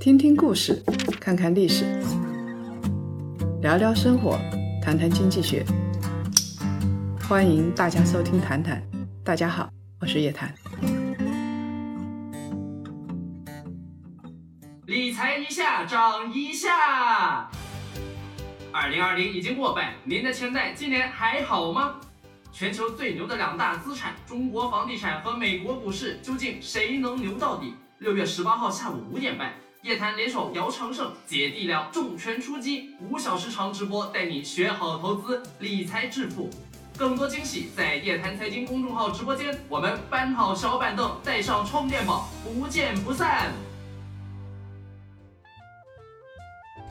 听听故事，看看历史，聊聊生活，谈谈经济学。欢迎大家收听《谈谈》，大家好，我是叶檀。理财一下涨一下。二零二零已经过半，您的钱袋今年还好吗？全球最牛的两大资产，中国房地产和美国股市，究竟谁能牛到底？六月十八号下午五点半。叶檀联手姚长胜姐弟俩重拳出击，五小时长直播带你学好投资，理财致富。更多惊喜在叶檀财经公众号直播间，我们搬好小板凳，带上充电宝，不见不散。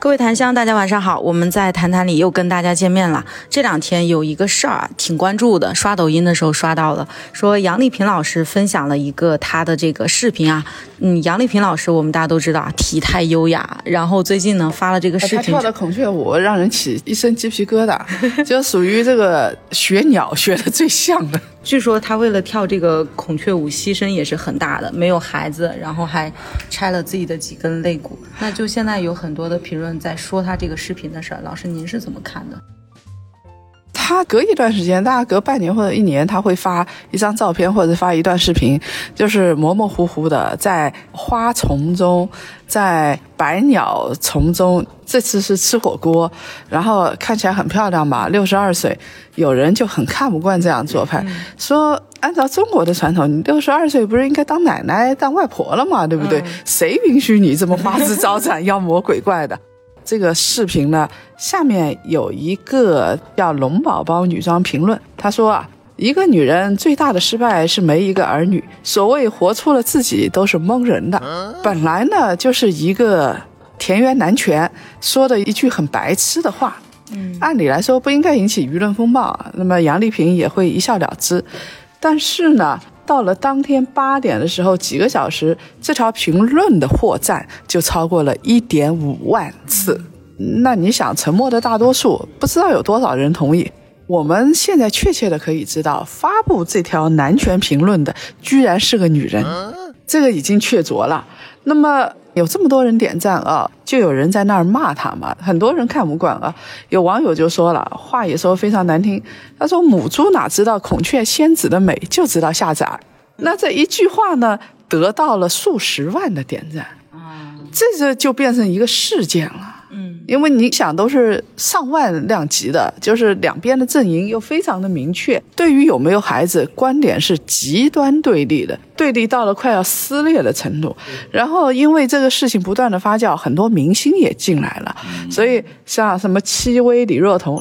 各位檀香，大家晚上好，我们在谈谈里又跟大家见面了。这两天有一个事儿啊，挺关注的，刷抖音的时候刷到了，说杨丽萍老师分享了一个她的这个视频啊。嗯，杨丽萍老师我们大家都知道啊，体态优雅，然后最近呢发了这个视频，跳的孔雀舞让人起一身鸡皮疙瘩，就属于这个学鸟学的最像的。据说他为了跳这个孔雀舞，牺牲也是很大的，没有孩子，然后还拆了自己的几根肋骨。那就现在有很多的评论在说他这个视频的事儿，老师您是怎么看的？他隔一段时间，大概隔半年或者一年，他会发一张照片或者发一段视频，就是模模糊糊的在花丛中，在百鸟丛中。这次是吃火锅，然后看起来很漂亮吧？六十二岁，有人就很看不惯这样做派，说按照中国的传统，你六十二岁不是应该当奶奶、当外婆了吗？对不对？谁允许你这么花枝招展、妖魔鬼怪的？这个视频呢，下面有一个叫龙宝宝女装评论，她说啊，一个女人最大的失败是没一个儿女。所谓活出了自己都是蒙人的，本来呢就是一个田园男权说的一句很白痴的话，嗯，按理来说不应该引起舆论风暴，那么杨丽萍也会一笑了之。但是呢，到了当天八点的时候，几个小时，这条评论的获赞就超过了一点五万次。那你想，沉默的大多数，不知道有多少人同意？我们现在确切的可以知道，发布这条男权评论的居然是个女人，这个已经确凿了。那么有这么多人点赞啊，就有人在那儿骂他嘛。很多人看不惯啊，有网友就说了，话也说非常难听。他说：“母猪哪知道孔雀仙子的美，就知道下崽。”那这一句话呢，得到了数十万的点赞啊，这个就变成一个事件了。嗯，因为你想都是上万量级的，就是两边的阵营又非常的明确，对于有没有孩子，观点是极端对立的，对立到了快要撕裂的程度。然后因为这个事情不断的发酵，很多明星也进来了，所以像什么戚薇、李若彤，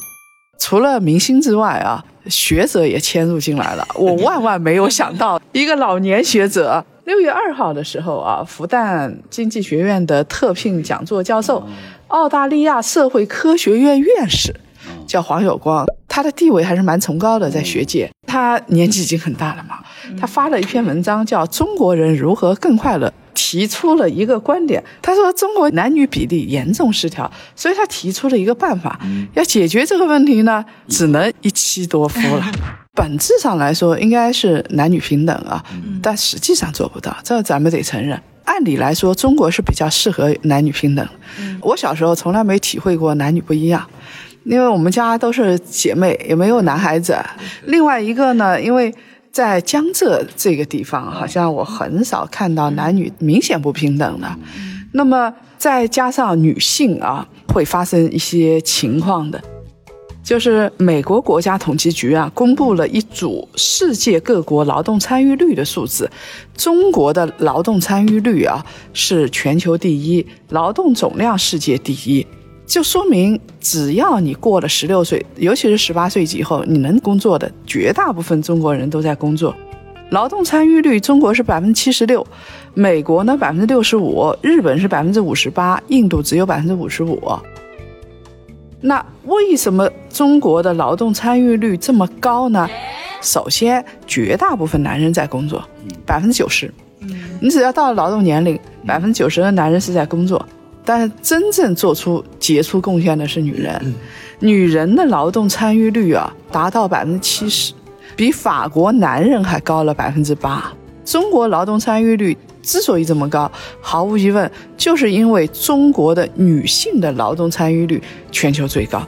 除了明星之外啊，学者也迁入进来了。我万万没有想到，一个老年学者。六月二号的时候啊，复旦经济学院的特聘讲座教授，澳大利亚社会科学院院士，叫黄有光，他的地位还是蛮崇高的，在学界。他年纪已经很大了嘛，他发了一篇文章，叫《中国人如何更快乐》，提出了一个观点。他说中国男女比例严重失调，所以他提出了一个办法，要解决这个问题呢，只能一妻多夫了。本质上来说，应该是男女平等啊，但实际上做不到，这咱们得承认。按理来说，中国是比较适合男女平等。我小时候从来没体会过男女不一样，因为我们家都是姐妹，也没有男孩子。另外一个呢，因为在江浙这个地方，好像我很少看到男女明显不平等的。那么再加上女性啊，会发生一些情况的。就是美国国家统计局啊，公布了一组世界各国劳动参与率的数字，中国的劳动参与率啊是全球第一，劳动总量世界第一，就说明只要你过了十六岁，尤其是十八岁以后，你能工作的绝大部分中国人都在工作。劳动参与率，中国是百分之七十六，美国呢百分之六十五，日本是百分之五十八，印度只有百分之五十五。那为什么中国的劳动参与率这么高呢？首先，绝大部分男人在工作，百分之九十。你只要到了劳动年龄，百分之九十的男人是在工作，但是真正做出杰出贡献的是女人。女人的劳动参与率啊，达到百分之七十，比法国男人还高了百分之八。中国劳动参与率。之所以这么高，毫无疑问就是因为中国的女性的劳动参与率全球最高。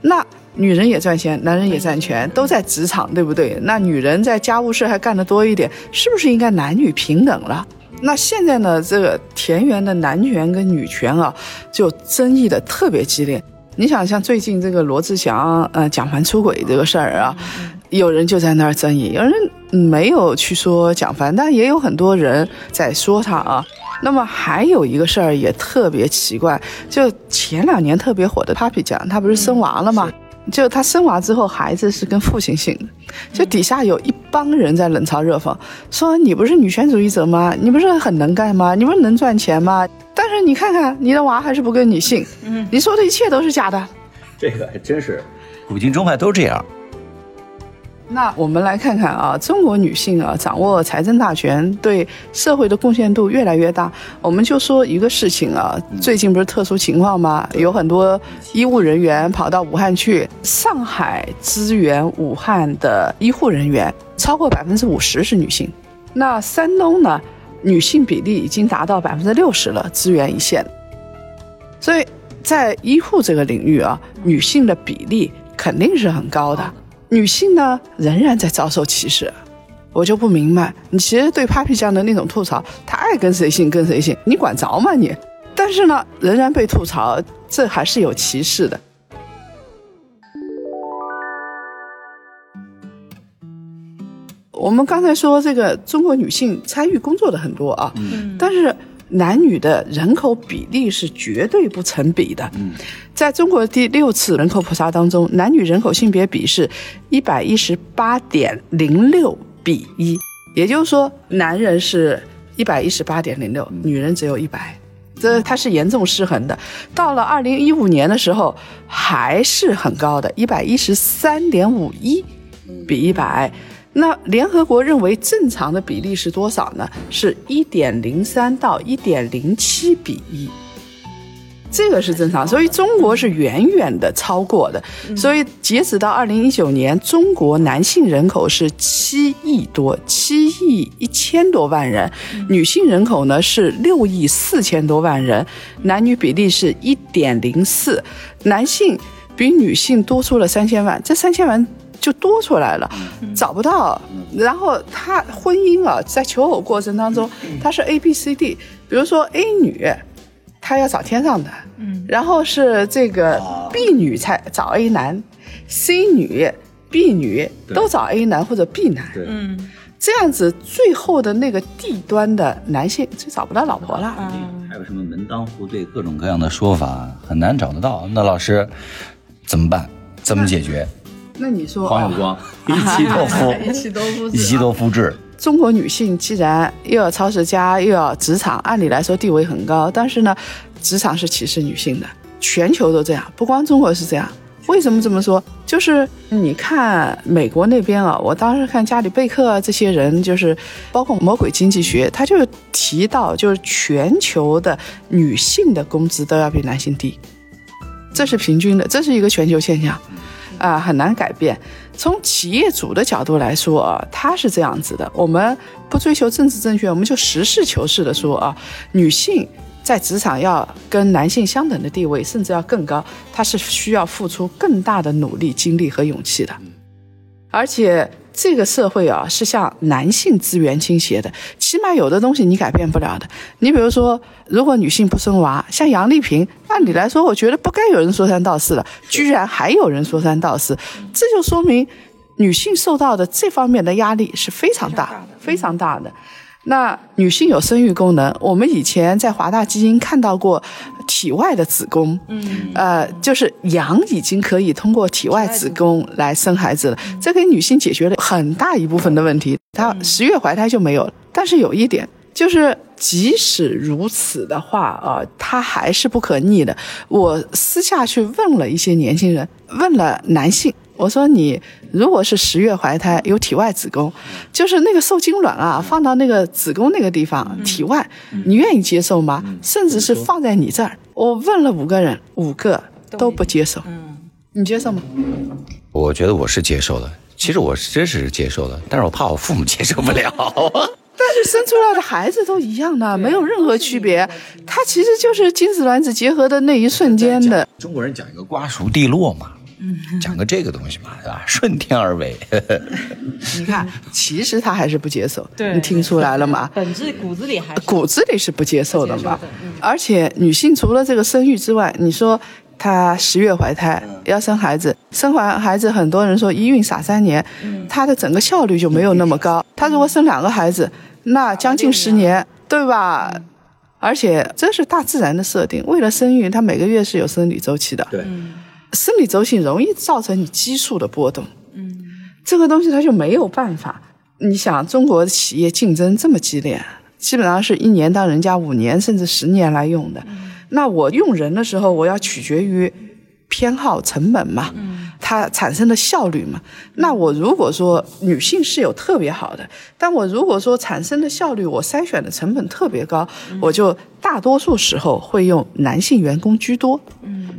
那女人也赚钱，男人也赚钱，都在职场，对不对？那女人在家务事还干得多一点，是不是应该男女平等了？那现在呢，这个田园的男权跟女权啊，就争议的特别激烈。你想，像最近这个罗志祥呃蒋凡出轨这个事儿啊，有人就在那儿争议，有人没有去说蒋凡，但也有很多人在说他啊。那么还有一个事儿也特别奇怪，就前两年特别火的 Papi 酱，他不是生娃了吗？就他生娃之后，孩子是跟父亲姓的，就底下有一帮人在冷嘲热讽，说你不是女权主义者吗？你不是很能干吗？你不是能赚钱吗？但是你看看你的娃还是不跟你姓，嗯，你说的一切都是假的。这个还真是，古今中外都这样。那我们来看看啊，中国女性啊，掌握财政大权，对社会的贡献度越来越大。我们就说一个事情啊，最近不是特殊情况吗？有很多医务人员跑到武汉去，上海支援武汉的医护人员超过百分之五十是女性。那山东呢，女性比例已经达到百分之六十了，支援一线。所以在医护这个领域啊，女性的比例肯定是很高的。女性呢，仍然在遭受歧视，我就不明白，你其实对 Papi 酱的那种吐槽，她爱跟谁姓跟谁姓，你管着吗你？但是呢，仍然被吐槽，这还是有歧视的。我们刚才说这个中国女性参与工作的很多啊，但是。男女的人口比例是绝对不成比的。嗯，在中国第六次人口普查当中，男女人口性别比是一百一十八点零六比一，也就是说，男人是一百一十八点零六，女人只有一百，这它是严重失衡的。到了二零一五年的时候，还是很高的，一百一十三点五一比一百。那联合国认为正常的比例是多少呢？是一点零三到一点零七比一，这个是正常。所以中国是远远的超过的。所以截止到二零一九年，中国男性人口是七亿多，七亿一千多万人；女性人口呢是六亿四千多万人，男女比例是一点零四，男性比女性多出了三千万。这三千万。就多出来了，找不到。然后他婚姻啊，在求偶过程当中，他是 A B C D。比如说 A 女，她要找天上的，嗯，然后是这个 B 女才找 A 男，C 女、B 女都找 A 男或者 B 男，嗯，这样子最后的那个地端的男性就找不到老婆了。还有什么门当户对各种各样的说法，很难找得到。那老师怎么办？怎么解决？那你说，黄永光一妻多夫，一妻多夫，一妻多夫制。中国女性既然又要超市家，又要职场，按理来说地位很高，但是呢，职场是歧视女性的，全球都这样，不光中国是这样。为什么这么说？就是你看美国那边啊，我当时看加里贝克这些人，就是包括魔鬼经济学，他就提到，就是全球的女性的工资都要比男性低，这是平均的，这是一个全球现象。啊，很难改变。从企业主的角度来说啊，他是这样子的：我们不追求政治正确，我们就实事求是的说啊，女性在职场要跟男性相等的地位，甚至要更高，她是需要付出更大的努力、精力和勇气的，而且。这个社会啊，是向男性资源倾斜的，起码有的东西你改变不了的。你比如说，如果女性不生娃，像杨丽萍，按理来说，我觉得不该有人说三道四了，居然还有人说三道四，这就说明女性受到的这方面的压力是非常大、非常大的。那女性有生育功能，我们以前在华大基因看到过体外的子宫，嗯，呃，就是羊已经可以通过体外子宫来生孩子了，这给女性解决了很大一部分的问题，她十月怀胎就没有了。但是有一点，就是即使如此的话啊，它还是不可逆的。我私下去问了一些年轻人，问了男性。我说你如果是十月怀胎有体外子宫，就是那个受精卵啊放到那个子宫那个地方体外，你愿意接受吗？甚至是放在你这儿，我问了五个人，五个都不接受。嗯，你接受吗？我觉得我是接受的，其实我是真是接受的，但是我怕我父母接受不了。但是生出来的孩子都一样的，没有任何区别。它其实就是精子卵子结合的那一瞬间的。中国人讲一个瓜熟蒂落嘛，讲个这个东西嘛，对吧？顺天而为。你看，其实他还是不接受，对你听出来了吗？本质骨子里还是骨子里是不接受的嘛。而且女性除了这个生育之外，你说她十月怀胎要生孩子，生完孩子，很多人说一孕傻三年，她的整个效率就没有那么高。她如果生两个孩子，那将近十年，对吧？而且这是大自然的设定，为了生育，她每个月是有生理周期的。对，生理周期容易造成你激素的波动，嗯，这个东西它就没有办法。你想，中国的企业竞争这么激烈，基本上是一年当人家五年甚至十年来用的。那我用人的时候，我要取决于偏好成本嘛，它产生的效率嘛。那我如果说女性是有特别好的，但我如果说产生的效率，我筛选的成本特别高，我就大多数时候会用男性员工居多。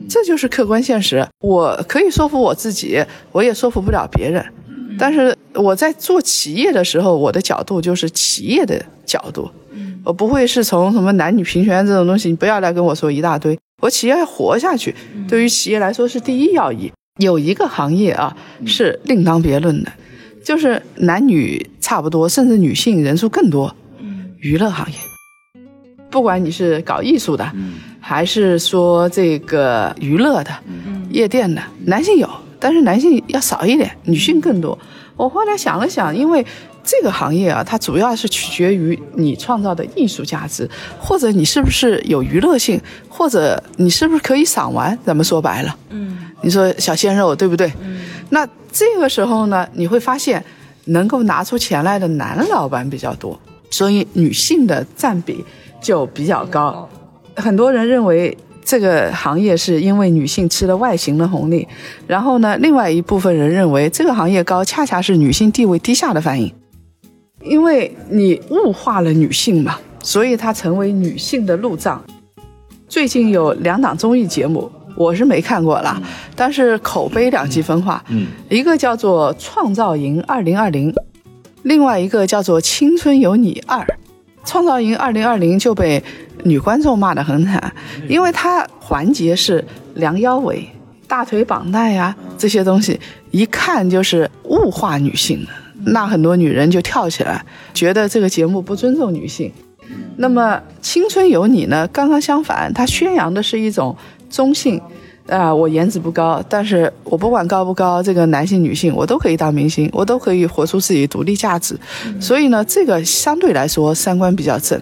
这就是客观现实。我可以说服我自己，我也说服不了别人。但是我在做企业的时候，我的角度就是企业的角度，我不会是从什么男女平权这种东西，你不要来跟我说一大堆。我企业要活下去，对于企业来说是第一要义。有一个行业啊是另当别论的，就是男女差不多，甚至女性人数更多，娱乐行业。不管你是搞艺术的，还是说这个娱乐的、夜店的，男性有，但是男性要少一点，女性更多。我后来想了想，因为这个行业啊，它主要是取决于你创造的艺术价值，或者你是不是有娱乐性，或者你是不是可以赏玩。咱们说白了，嗯，你说小鲜肉对不对？嗯，那这个时候呢，你会发现能够拿出钱来的男老板比较多，所以女性的占比就比较高。很多人认为这个行业是因为女性吃了外形的红利，然后呢，另外一部分人认为这个行业高恰恰是女性地位低下的反应，因为你物化了女性嘛，所以它成为女性的路障。最近有两档综艺节目，我是没看过啦，但是口碑两极分化。嗯，一个叫做《创造营二零二零》，另外一个叫做《青春有你二》。创造营二零二零就被女观众骂得很惨，因为它环节是量腰围、大腿绑带呀这些东西，一看就是物化女性的。那很多女人就跳起来，觉得这个节目不尊重女性。那么《青春有你》呢？刚刚相反，它宣扬的是一种中性。啊、我颜值不高，但是我不管高不高，这个男性、女性我都可以当明星，我都可以活出自己独立价值。所以呢，这个相对来说三观比较正。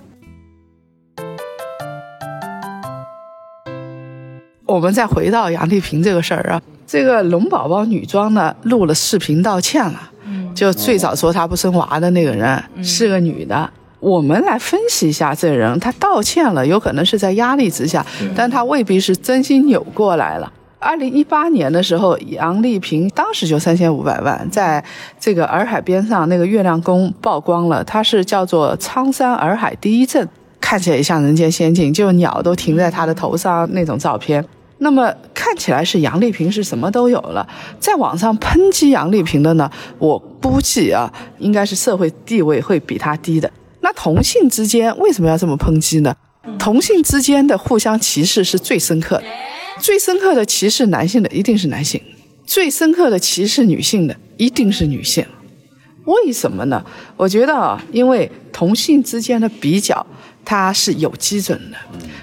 我们再回到杨丽萍这个事儿啊，这个龙宝宝女装呢录了视频道歉了，就最早说她不生娃的那个人是个女的。我们来分析一下这人，他道歉了，有可能是在压力之下，但他未必是真心扭过来了。二零一八年的时候，杨丽萍当时就三千五百万，在这个洱海边上那个月亮宫曝光了，它是叫做苍山洱海第一镇，看起来也像人间仙境，就鸟都停在她的头上那种照片。那么看起来是杨丽萍是什么都有了，在网上抨击杨丽萍的呢，我估计啊，应该是社会地位会比她低的。那同性之间为什么要这么抨击呢？同性之间的互相歧视是最深刻的，最深刻的歧视男性的一定是男性，最深刻的歧视女性的一定是女性。为什么呢？我觉得啊，因为同性之间的比较，它是有基准的。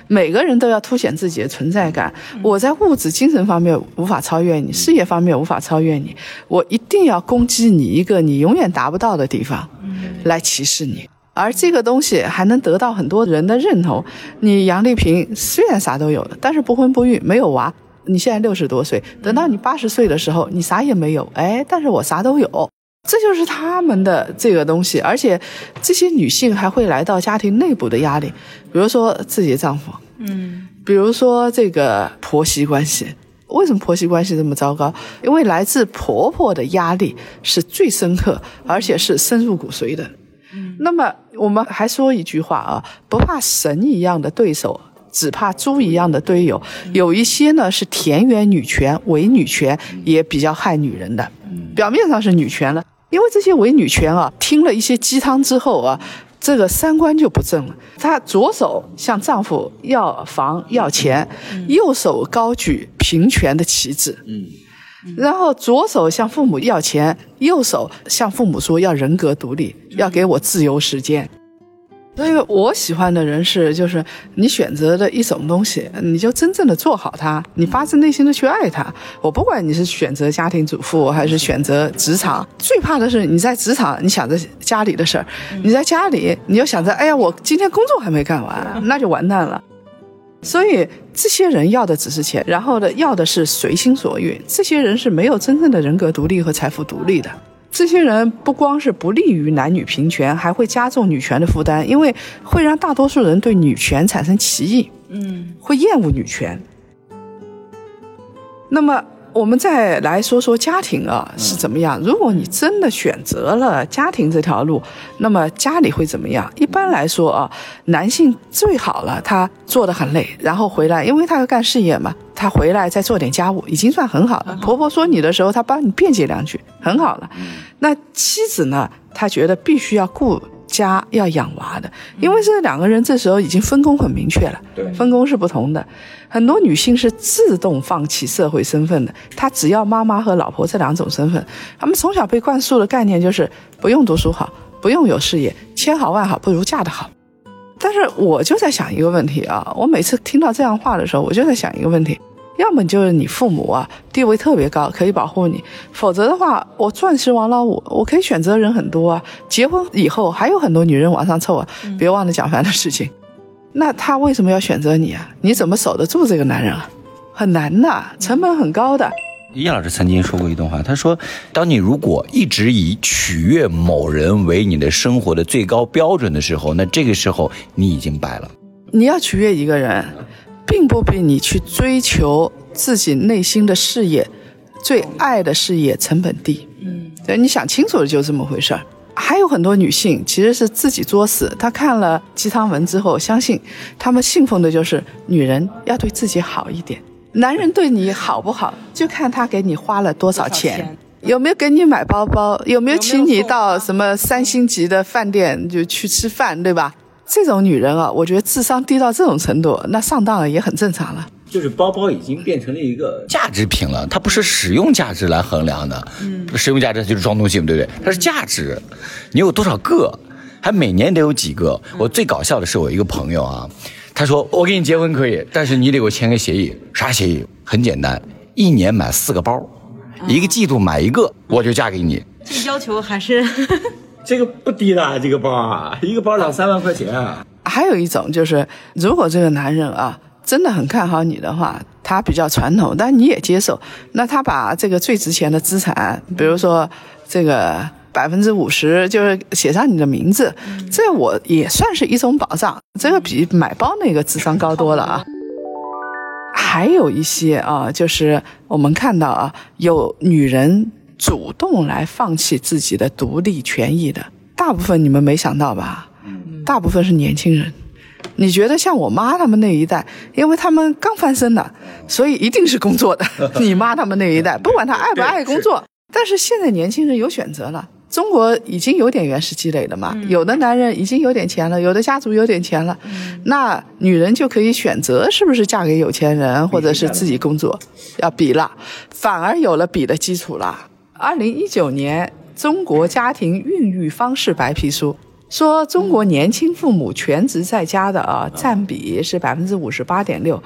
每个人都要凸显自己的存在感。我在物质、精神方面无法超越你，事业方面无法超越你，我一定要攻击你一个你永远达不到的地方，来歧视你。而这个东西还能得到很多人的认同。你杨丽萍虽然啥都有，但是不婚不育，没有娃。你现在六十多岁，等到你八十岁的时候，你啥也没有，哎，但是我啥都有。这就是他们的这个东西，而且这些女性还会来到家庭内部的压力，比如说自己的丈夫，嗯，比如说这个婆媳关系。为什么婆媳关系这么糟糕？因为来自婆婆的压力是最深刻，而且是深入骨髓的。那么我们还说一句话啊，不怕神一样的对手，只怕猪一样的队友。有一些呢是田园女权、伪女权，也比较害女人的。表面上是女权了，因为这些伪女权啊，听了一些鸡汤之后啊，这个三观就不正了。她左手向丈夫要房要钱，右手高举平权的旗帜，嗯，然后左手向父母要钱，右手向父母说要人格独立，要给我自由时间。所以我喜欢的人是，就是你选择的一种东西，你就真正的做好它，你发自内心的去爱它。我不管你是选择家庭主妇还是选择职场，最怕的是你在职场你想着家里的事儿，你在家里你就想着，哎呀，我今天工作还没干完，那就完蛋了。所以这些人要的只是钱，然后呢，要的是随心所欲。这些人是没有真正的人格独立和财富独立的。这些人不光是不利于男女平权，还会加重女权的负担，因为会让大多数人对女权产生歧义，嗯会厌恶女权。那么我们再来说说家庭啊是怎么样？如果你真的选择了家庭这条路，那么家里会怎么样？一般来说啊，男性最好了，他做的很累，然后回来，因为他要干事业嘛，他回来再做点家务，已经算很好了。婆婆说你的时候，他帮你辩解两句，很好了。那妻子呢，她觉得必须要顾家要养娃的，因为这两个人这时候已经分工很明确了，对分工是不同的。很多女性是自动放弃社会身份的，她只要妈妈和老婆这两种身份。她们从小被灌输的概念就是不用读书好，不用有事业，千好万好不如嫁得好。但是我就在想一个问题啊，我每次听到这样话的时候，我就在想一个问题。要么就是你父母啊地位特别高，可以保护你；否则的话，我钻石王老五，我可以选择人很多啊。结婚以后还有很多女人往上凑啊，别忘了蒋凡的事情。那他为什么要选择你啊？你怎么守得住这个男人啊？很难的，成本很高的。叶老师曾经说过一段话，他说：“当你如果一直以取悦某人为你的生活的最高标准的时候，那这个时候你已经败了。你要取悦一个人，并不比你去追求自己内心的事业、最爱的事业成本低。嗯对，你想清楚了就这么回事儿。还有很多女性其实是自己作死，她看了鸡汤文之后，相信她们信奉的就是女人要对自己好一点，男人对你好不好，就看他给你花了多少钱。有没有给你买包包？有没有请你到什么三星级的饭店就去吃饭，对吧？这种女人啊，我觉得智商低到这种程度，那上当了也很正常了。就是包包已经变成了一个价值品了，它不是使用价值来衡量的。嗯，使用价值就是装东西嘛，对不对？它是价值，你有多少个，还每年得有几个。我最搞笑的是我一个朋友啊，他说我跟你结婚可以，但是你得给我签个协议。啥协议？很简单，一年买四个包，一个季度买一个，我就嫁给你。这要求还是这个不低的，这个包啊，一个包两三万块钱啊。还有一种就是，如果这个男人啊真的很看好你的话，他比较传统，但你也接受，那他把这个最值钱的资产，比如说这个百分之五十，就是写上你的名字，这我也算是一种保障，这个比买包那个智商高多了啊。还有一些啊，就是我们看到啊，有女人主动来放弃自己的独立权益的，大部分你们没想到吧？大部分是年轻人。你觉得像我妈他们那一代，因为他们刚翻身的，所以一定是工作的。你妈他们那一代，不管他爱不爱工作，但是现在年轻人有选择了。中国已经有点原始积累了嘛，有的男人已经有点钱了，有的家族有点钱了，那女人就可以选择是不是嫁给有钱人，或者是自己工作，要比了，反而有了比的基础了。二零一九年《中国家庭孕育方式白皮书》说，中国年轻父母全职在家的啊占比是百分之五十八点六，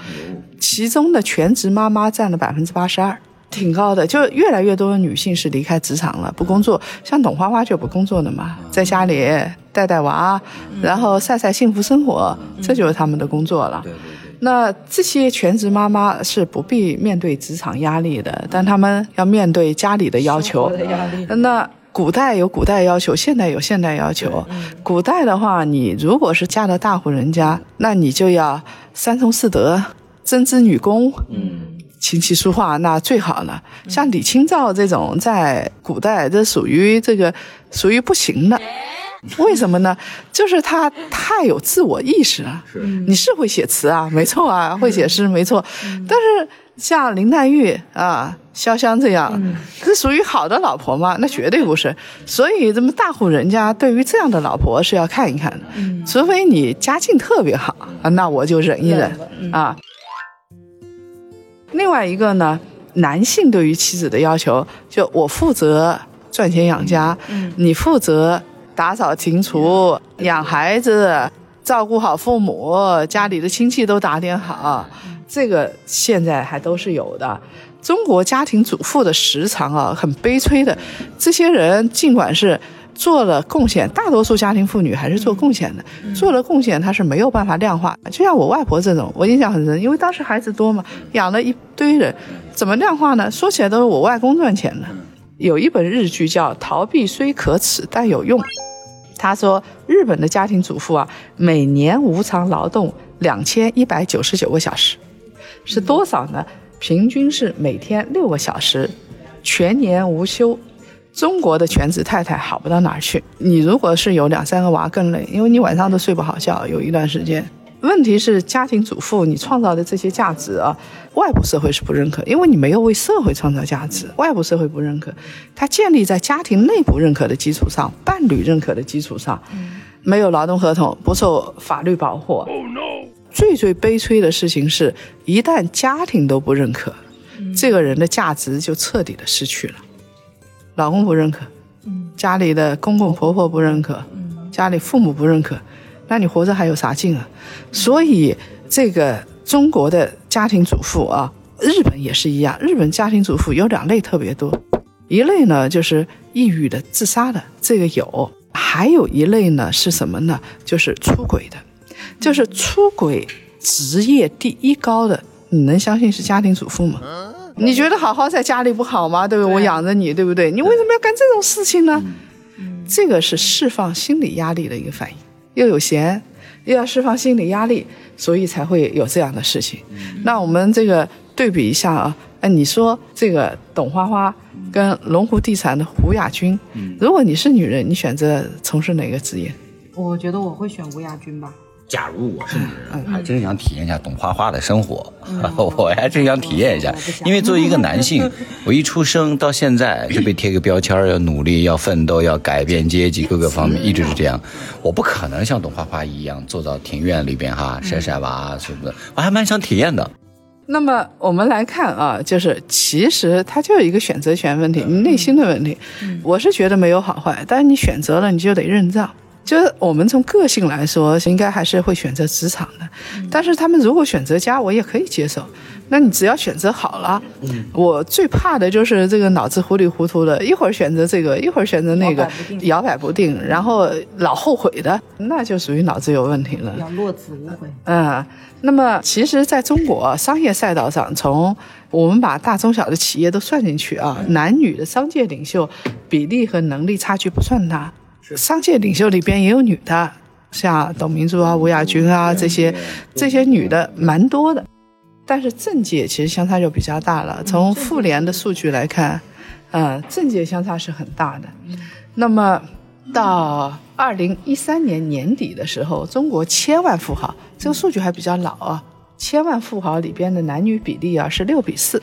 其中的全职妈妈占了百分之八十二。挺高的，就越来越多的女性是离开职场了，不工作。像董花花就不工作的嘛，在家里带带娃，然后晒晒幸福生活，这就是他们的工作了。对对对。那这些全职妈妈是不必面对职场压力的，但她们要面对家里的要求。那古代有古代要求，现代有现代要求。古代的话，你如果是嫁到大户人家，那你就要三从四德，针织女工。嗯琴棋书画那最好了。像李清照这种，在古代这属于这个属于不行的。为什么呢？就是他太有自我意识了。是你是会写词啊，没错啊，会写诗没错，但是像林黛玉啊、潇湘这样，是属于好的老婆吗？那绝对不是。所以，这么大户人家对于这样的老婆是要看一看的，除非你家境特别好啊，那我就忍一忍啊。另外一个呢，男性对于妻子的要求，就我负责赚钱养家，你负责打扫庭厨、养孩子、照顾好父母，家里的亲戚都打点好，这个现在还都是有的。中国家庭主妇的时长啊，很悲催的。这些人尽管是做了贡献，大多数家庭妇女还是做贡献的。做了贡献，她是没有办法量化。就像我外婆这种，我印象很深，因为当时孩子多嘛，养了一堆人，怎么量化呢？说起来都是我外公赚钱的。有一本日剧叫《逃避虽可耻但有用》，他说日本的家庭主妇啊，每年无偿劳动两千一百九十九个小时，是多少呢？平均是每天六个小时，全年无休。中国的全职太太好不到哪儿去。你如果是有两三个娃更累，因为你晚上都睡不好觉，有一段时间。问题是家庭主妇你创造的这些价值啊，外部社会是不认可，因为你没有为社会创造价值，外部社会不认可。它建立在家庭内部认可的基础上，伴侣认可的基础上，没有劳动合同，不受法律保护。最最悲催的事情是，一旦家庭都不认可，这个人的价值就彻底的失去了。老公不认可，家里的公公婆婆不认可，家里父母不认可，那你活着还有啥劲啊？所以这个中国的家庭主妇啊，日本也是一样，日本家庭主妇有两类特别多，一类呢就是抑郁的、自杀的，这个有；还有一类呢是什么呢？就是出轨的。就是出轨职业第一高的，你能相信是家庭主妇吗？你觉得好好在家里不好吗？对不对？我养着你，对不对？你为什么要干这种事情呢？这个是释放心理压力的一个反应，又有闲，又要释放心理压力，所以才会有这样的事情。那我们这个对比一下啊，哎，你说这个董花花跟龙湖地产的胡亚军，如果你是女人，你选择从事哪个职业？我觉得我会选吴亚军吧。假如我是女人，还真想体验一下董花花的生活，我还真想体验一下。因为作为一个男性，我一出生到现在就被贴个标签，要努力，要奋斗，要改变阶级，各个方面一直是这样。我不可能像董花花一样坐到庭院里边哈晒晒娃什么的，我还蛮想体验的。那么我们来看啊，就是其实它就有一个选择权问题，你内心的问题。我是觉得没有好坏，但是你选择了，你就得认账。就是我们从个性来说，应该还是会选择职场的，但是他们如果选择家，我也可以接受。那你只要选择好了，我最怕的就是这个脑子糊里糊涂的，一会儿选择这个，一会儿选择那个，摇摆不定，然后老后悔的，那就属于脑子有问题了。要落子无悔。嗯，那么其实在中国商业赛道上，从我们把大中小的企业都算进去啊，男女的商界领袖比例和能力差距不算大。商界领袖里边也有女的，像董明珠啊、吴亚军啊这些，这些女的蛮多的。但是政界其实相差就比较大了。从妇联的数据来看，呃，政界相差是很大的。那么到二零一三年年底的时候，中国千万富豪这个数据还比较老啊，千万富豪里边的男女比例啊是六比四。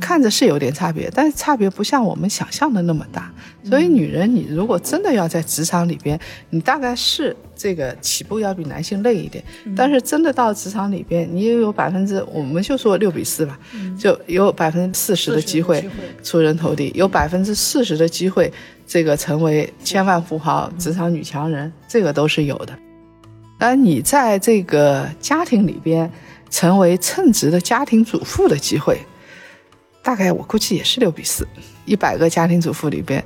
看着是有点差别，但是差别不像我们想象的那么大。所以女人，你如果真的要在职场里边，你大概是这个起步要比男性累一点。但是真的到职场里边，你也有百分之，我们就说六比四吧，就有百分之四十的机会出人头地，有百分之四十的机会这个成为千万富豪、职场女强人，这个都是有的。而你在这个家庭里边成为称职的家庭主妇的机会。大概我估计也是六比四，一百个家庭主妇里边，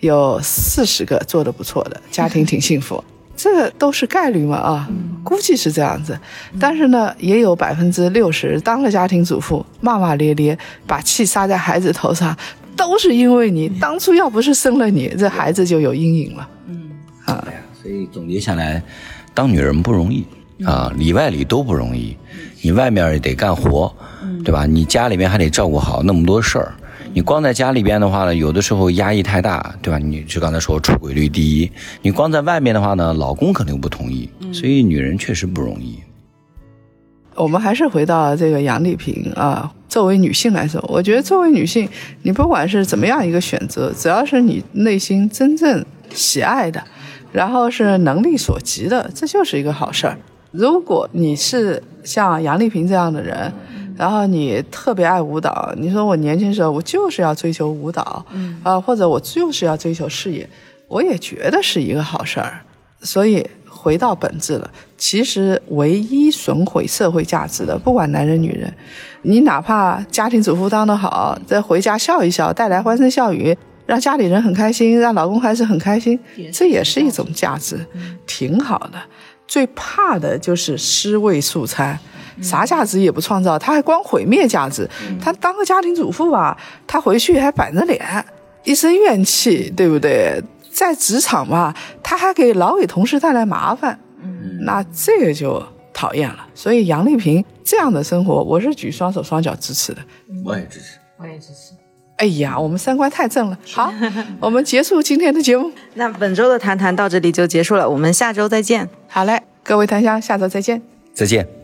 有四十个做的不错的，家庭挺幸福，这个都是概率嘛啊，估计是这样子。但是呢，也有百分之六十当了家庭主妇，骂骂咧咧，把气撒在孩子头上，都是因为你当初要不是生了你，这孩子就有阴影了。嗯啊，所以总结下来，当女人不容易啊，里外里都不容易，你外面也得干活。对吧？你家里面还得照顾好那么多事儿，你光在家里边的话呢，有的时候压抑太大，对吧？你就刚才说出轨率第一，你光在外面的话呢，老公肯定不同意，所以女人确实不容易。我们还是回到这个杨丽萍啊，作为女性来说，我觉得作为女性，你不管是怎么样一个选择，只要是你内心真正喜爱的，然后是能力所及的，这就是一个好事儿。如果你是像杨丽萍这样的人，然后你特别爱舞蹈，你说我年轻时候我就是要追求舞蹈，啊，或者我就是要追求事业，我也觉得是一个好事儿。所以回到本质了，其实唯一损毁社会价值的，不管男人女人，你哪怕家庭主妇当得好，再回家笑一笑，带来欢声笑语，让家里人很开心，让老公还是很开心，这也是一种价值，挺好的。最怕的就是尸位素餐，啥价值也不创造，他还光毁灭价值。他当个家庭主妇吧，他回去还板着脸，一身怨气，对不对？在职场吧，他还给老给同事带来麻烦，那这个就讨厌了。所以杨丽萍这样的生活，我是举双手双脚支持的。我也支持。我也支持。哎呀，我们三观太正了。好，我们结束今天的节目。那本周的谈谈到这里就结束了，我们下周再见。好嘞，各位檀香，下周再见。再见。